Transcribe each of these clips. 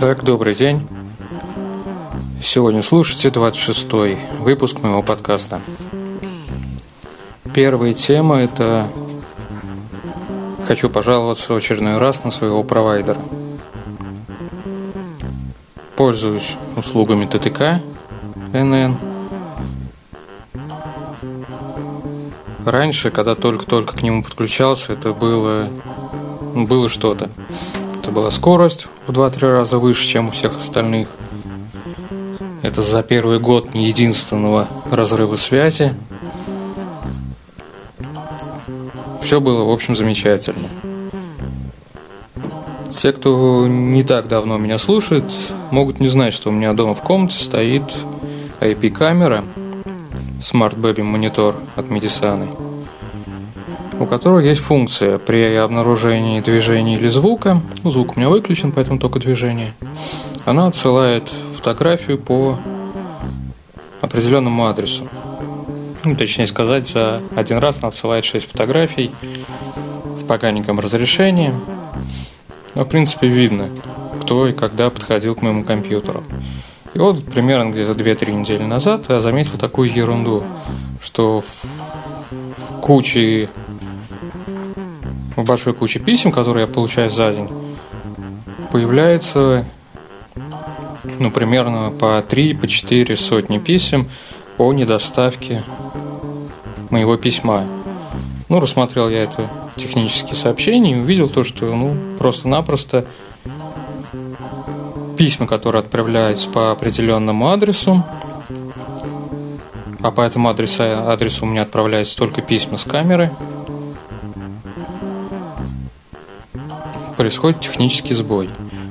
Так, добрый день. Сегодня слушайте 26-й выпуск моего подкаста. Первая тема – это хочу пожаловаться в очередной раз на своего провайдера. Пользуюсь услугами ТТК НН. Раньше, когда только-только к нему подключался, это было, было что-то. Это была скорость в 2-3 раза выше, чем у всех остальных. Это за первый год не единственного разрыва связи. Все было, в общем, замечательно. Те, кто не так давно меня слушает, могут не знать, что у меня дома в комнате стоит IP-камера Smart Baby Monitor от Медисаны у которого есть функция при обнаружении движения или звука, ну, звук у меня выключен, поэтому только движение, она отсылает фотографию по определенному адресу. Ну, точнее сказать, за один раз она отсылает 6 фотографий в поганеньком разрешении. Но, в принципе, видно, кто и когда подходил к моему компьютеру. И вот примерно где-то 2-3 недели назад я заметил такую ерунду, что в куче в большой куче писем, которые я получаю за день, появляется ну, примерно по 3, по 4 сотни писем о недоставке моего письма. Ну, рассмотрел я это технические сообщения и увидел то, что, ну, просто-напросто письма, которые отправляются по определенному адресу, а по этому адресу, адресу у меня отправляются только письма с камеры – происходит технический сбой.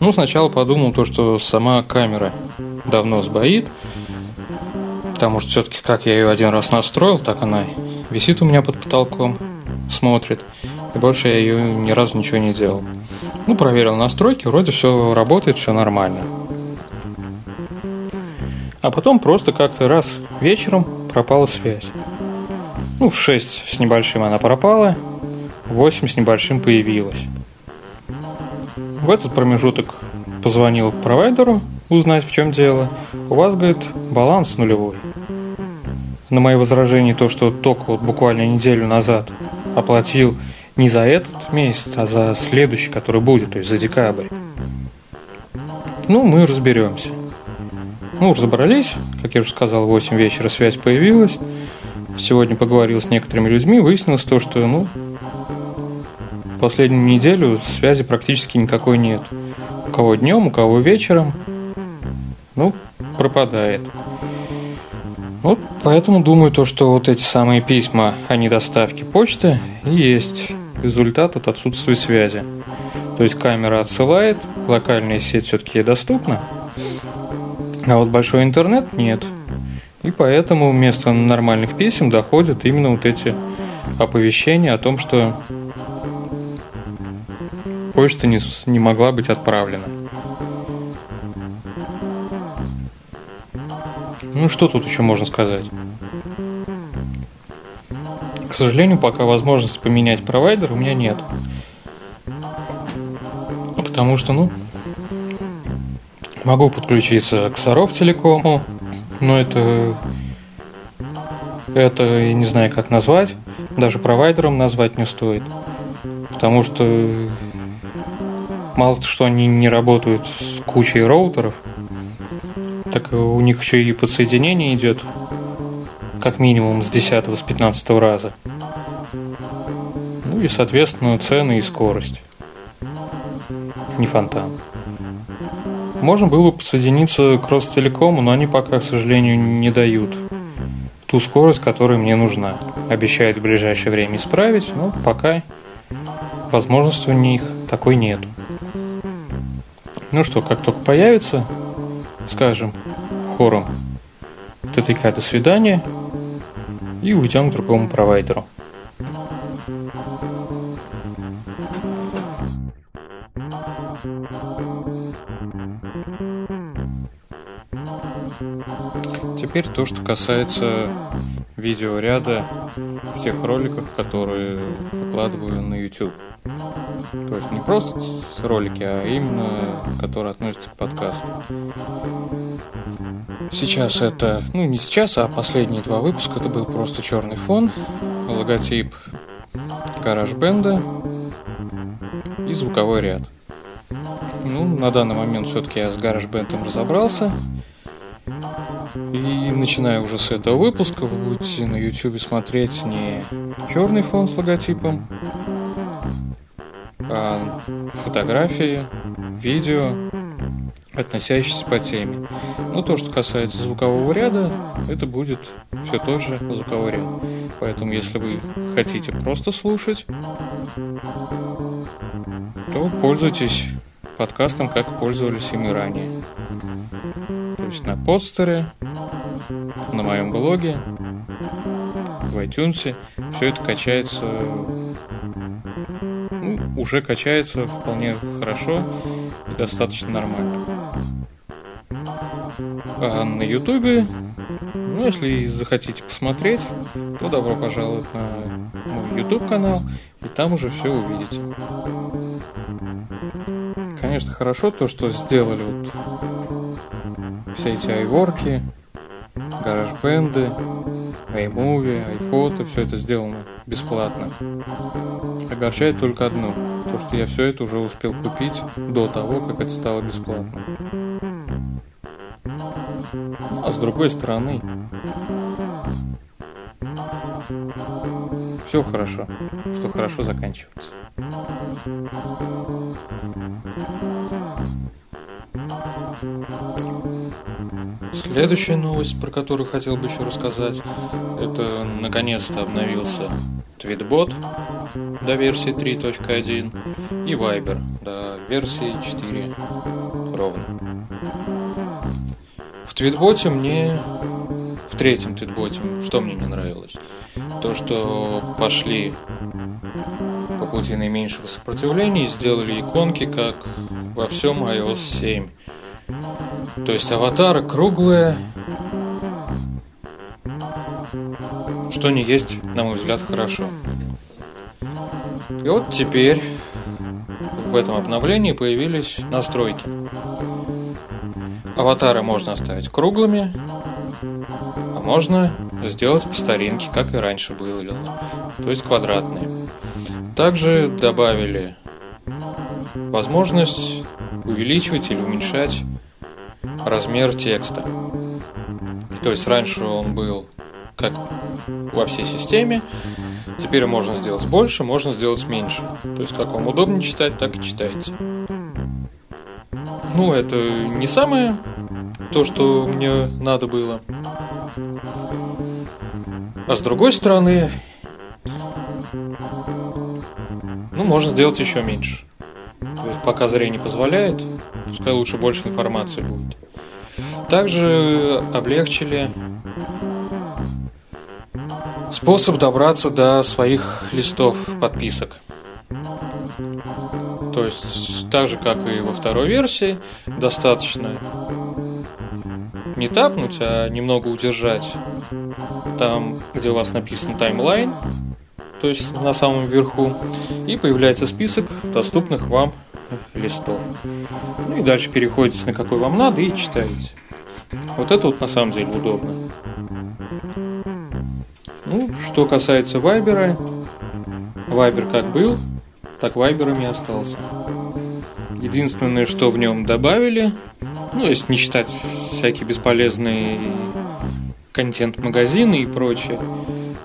Ну, сначала подумал то, что сама камера давно сбоит, потому что все-таки как я ее один раз настроил, так она висит у меня под потолком, смотрит, и больше я ее ни разу ничего не делал. Ну, проверил настройки, вроде все работает, все нормально. А потом просто как-то раз вечером пропала связь. Ну, в 6 с небольшим она пропала, в 8 с небольшим появилась. В этот промежуток позвонил провайдеру узнать, в чем дело. У вас, говорит, баланс нулевой. На мои возражения то, что только вот буквально неделю назад оплатил не за этот месяц, а за следующий, который будет, то есть за декабрь. Ну, мы разберемся. Ну, разобрались, как я уже сказал, в 8 вечера связь появилась. Сегодня поговорил с некоторыми людьми, выяснилось то, что, ну, последнюю неделю связи практически никакой нет. У кого днем, у кого вечером. Ну, пропадает. Вот поэтому думаю то, что вот эти самые письма о недоставке почты и есть результат от отсутствия связи. То есть камера отсылает, локальная сеть все-таки доступна, а вот большой интернет нет. И поэтому вместо нормальных писем доходят именно вот эти оповещения о том, что почта не, не могла быть отправлена. Ну, что тут еще можно сказать? К сожалению, пока возможности поменять провайдер у меня нет. Потому что, ну, могу подключиться к Саров Телекому, но это... Это, я не знаю, как назвать. Даже провайдером назвать не стоит. Потому что мало что они не работают с кучей роутеров, так у них еще и подсоединение идет как минимум с 10 с 15 раза. Ну и, соответственно, цены и скорость. Не фонтан. Можно было бы подсоединиться к Ростелекому, но они пока, к сожалению, не дают ту скорость, которая мне нужна. Обещают в ближайшее время исправить, но пока возможности у них такой нету. Ну что, как только появится, скажем, хором ТТК «до свидания» и уйдем к другому провайдеру. Теперь то, что касается видеоряда тех роликах, которые выкладываю на YouTube. То есть не просто ролики, а именно которые относятся к подкасту. Сейчас это, ну не сейчас, а последние два выпуска это был просто черный фон, логотип гараж бенда и звуковой ряд. Ну, на данный момент все-таки я с гараж бендом разобрался. И начиная уже с этого выпуска, вы будете на YouTube смотреть не черный фон с логотипом, фотографии, видео, относящиеся по теме. Но то, что касается звукового ряда, это будет все тот же звуковой ряд. Поэтому, если вы хотите просто слушать, то пользуйтесь подкастом, как пользовались ими ранее. То есть на подстере, на моем блоге, в iTunes. Все это качается, ну, уже качается вполне хорошо и достаточно нормально. А на Ютубе, ну, если захотите посмотреть, то добро пожаловать на мой YouTube канал, и там уже все увидите. Конечно, хорошо то, что сделали вот все эти айворки, гараж-бенды, iMovie, iPhoto, все это сделано бесплатно. Огорчает только одно, то что я все это уже успел купить до того, как это стало бесплатно. А с другой стороны, все хорошо, что хорошо заканчивается. Следующая новость, про которую хотел бы еще рассказать, это наконец-то обновился Твитбот до версии 3.1 и Viber до версии 4 ровно. В Твитботе мне, в третьем Твитботе, что мне не нравилось? То, что пошли по пути наименьшего сопротивления и сделали иконки, как во всем iOS 7. То есть аватары круглые, что не есть, на мой взгляд, хорошо. И вот теперь в этом обновлении появились настройки. Аватары можно оставить круглыми, а можно сделать по старинке, как и раньше было, то есть квадратные. Также добавили возможность увеличивать или уменьшать размер текста. То есть раньше он был как во всей системе, теперь можно сделать больше, можно сделать меньше. То есть как вам удобнее читать, так и читайте. Ну, это не самое то, что мне надо было. А с другой стороны, ну, можно сделать еще меньше. То есть пока зрение позволяет, пускай лучше больше информации будет. Также облегчили способ добраться до своих листов подписок. То есть, так же, как и во второй версии, достаточно не тапнуть, а немного удержать там, где у вас написан таймлайн, то есть на самом верху, и появляется список доступных вам листов. Ну и дальше переходите на какой вам надо и читаете. Вот это вот на самом деле удобно. Ну, что касается Вайбера, Вайбер как был, так Вайбером и остался. Единственное, что в нем добавили, ну, если не считать всякие бесполезные контент-магазины и прочее,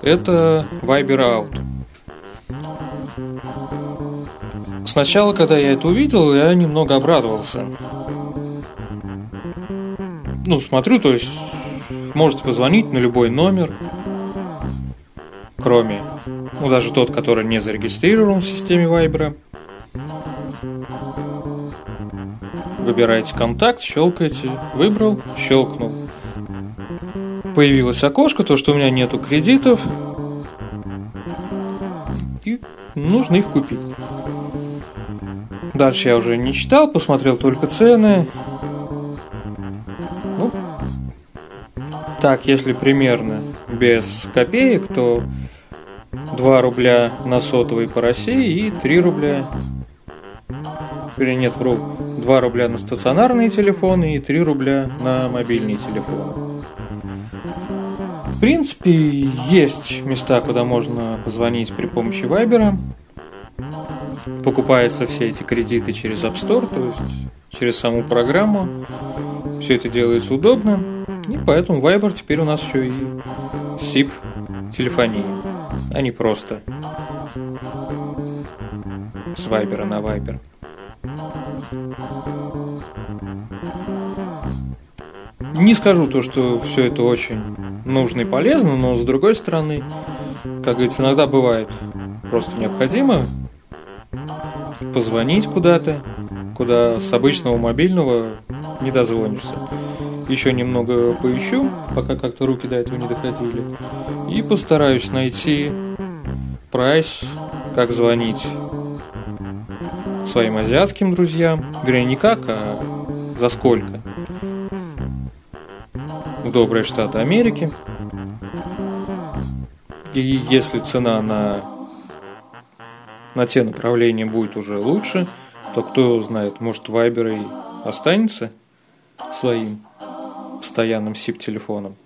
это Viber Out. Сначала, когда я это увидел, я немного обрадовался ну, смотрю, то есть можете позвонить на любой номер, кроме, ну, даже тот, который не зарегистрирован в системе Viber. Выбираете контакт, щелкаете, выбрал, щелкнул. Появилось окошко, то, что у меня нету кредитов, и нужно их купить. Дальше я уже не читал, посмотрел только цены, Так, если примерно без копеек, то 2 рубля на сотовый по России и 3 рубля или нет, вру, 2 рубля на стационарные телефоны и 3 рубля на мобильные телефоны. В принципе, есть места, куда можно позвонить при помощи Вайбера. Покупаются все эти кредиты через App Store, то есть через саму программу. Все это делается удобно. И поэтому Viber теперь у нас еще и SIP телефонии, а не просто с Viber на Viber. Не скажу то, что все это очень нужно и полезно, но с другой стороны, как говорится, иногда бывает просто необходимо позвонить куда-то, куда с обычного мобильного не дозвонишься. Еще немного поищу, пока как-то руки до этого не доходили, и постараюсь найти прайс, как звонить своим азиатским друзьям. Вернее, не как, а за сколько. В добрые штаты Америки. И если цена на, на те направления будет уже лучше, то кто знает, может Viber и останется своим постоянным SIP-телефоном.